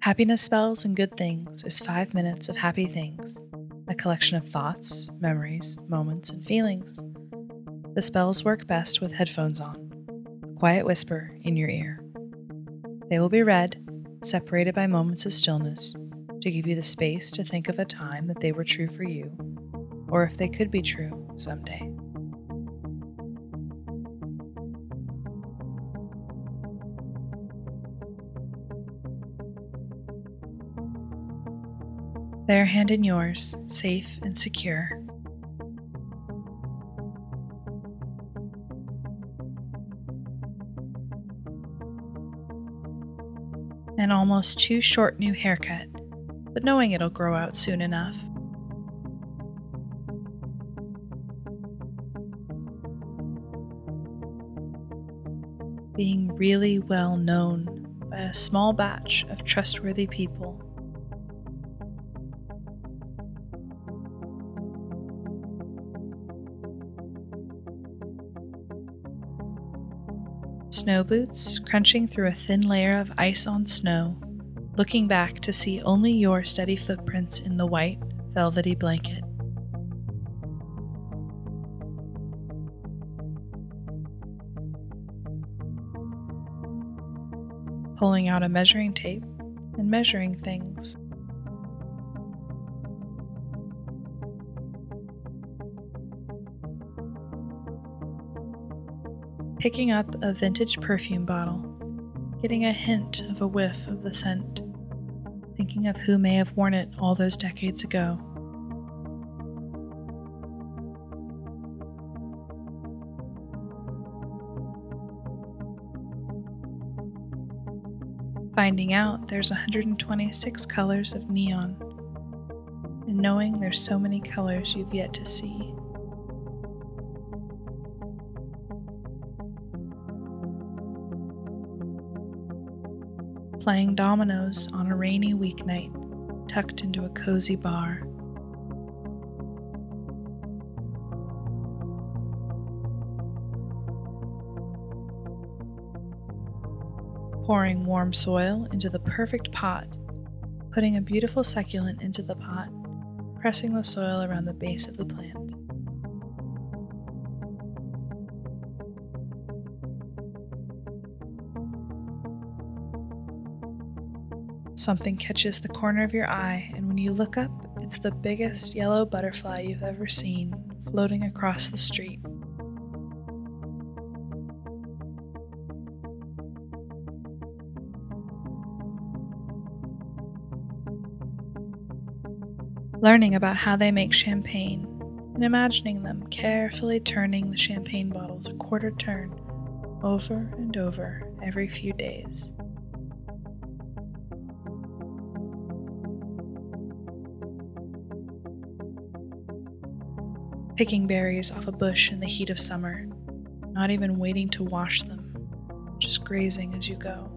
Happiness Spells and Good Things is five minutes of happy things, a collection of thoughts, memories, moments, and feelings. The spells work best with headphones on, a quiet whisper in your ear. They will be read, separated by moments of stillness, to give you the space to think of a time that they were true for you, or if they could be true someday. Their hand in yours, safe and secure. An almost too short new haircut, but knowing it'll grow out soon enough. Being really well known by a small batch of trustworthy people. Snow boots crunching through a thin layer of ice on snow, looking back to see only your steady footprints in the white, velvety blanket. Pulling out a measuring tape and measuring things. Picking up a vintage perfume bottle, getting a hint of a whiff of the scent, thinking of who may have worn it all those decades ago. Finding out there's 126 colors of neon, and knowing there's so many colors you've yet to see. Playing dominoes on a rainy weeknight, tucked into a cozy bar. Pouring warm soil into the perfect pot, putting a beautiful succulent into the pot, pressing the soil around the base of the plant. Something catches the corner of your eye, and when you look up, it's the biggest yellow butterfly you've ever seen floating across the street. Learning about how they make champagne and imagining them carefully turning the champagne bottles a quarter turn over and over every few days. Picking berries off a bush in the heat of summer, not even waiting to wash them, just grazing as you go.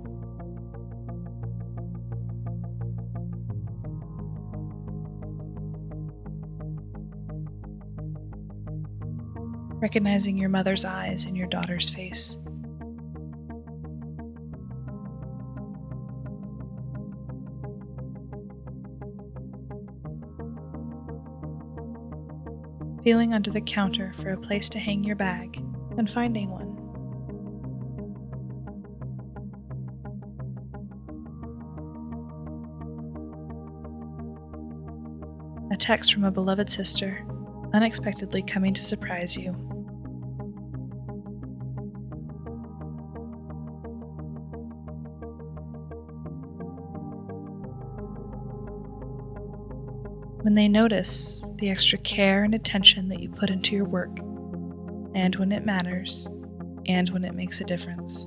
Recognizing your mother's eyes in your daughter's face. Feeling under the counter for a place to hang your bag, and finding one. A text from a beloved sister, unexpectedly coming to surprise you. When they notice the extra care and attention that you put into your work, and when it matters, and when it makes a difference.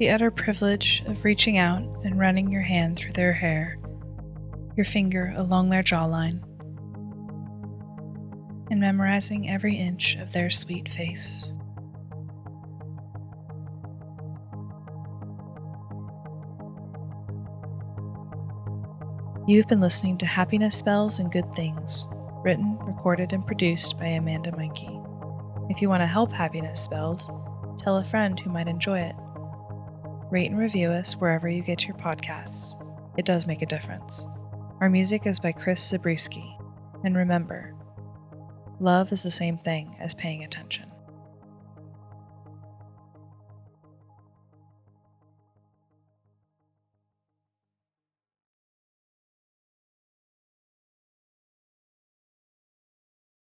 The utter privilege of reaching out and running your hand through their hair, your finger along their jawline, and memorizing every inch of their sweet face. You've been listening to Happiness Spells and Good Things, written, recorded, and produced by Amanda Meyncke. If you want to help Happiness Spells, tell a friend who might enjoy it. Rate and review us wherever you get your podcasts. It does make a difference. Our music is by Chris Zabriskie. And remember, love is the same thing as paying attention.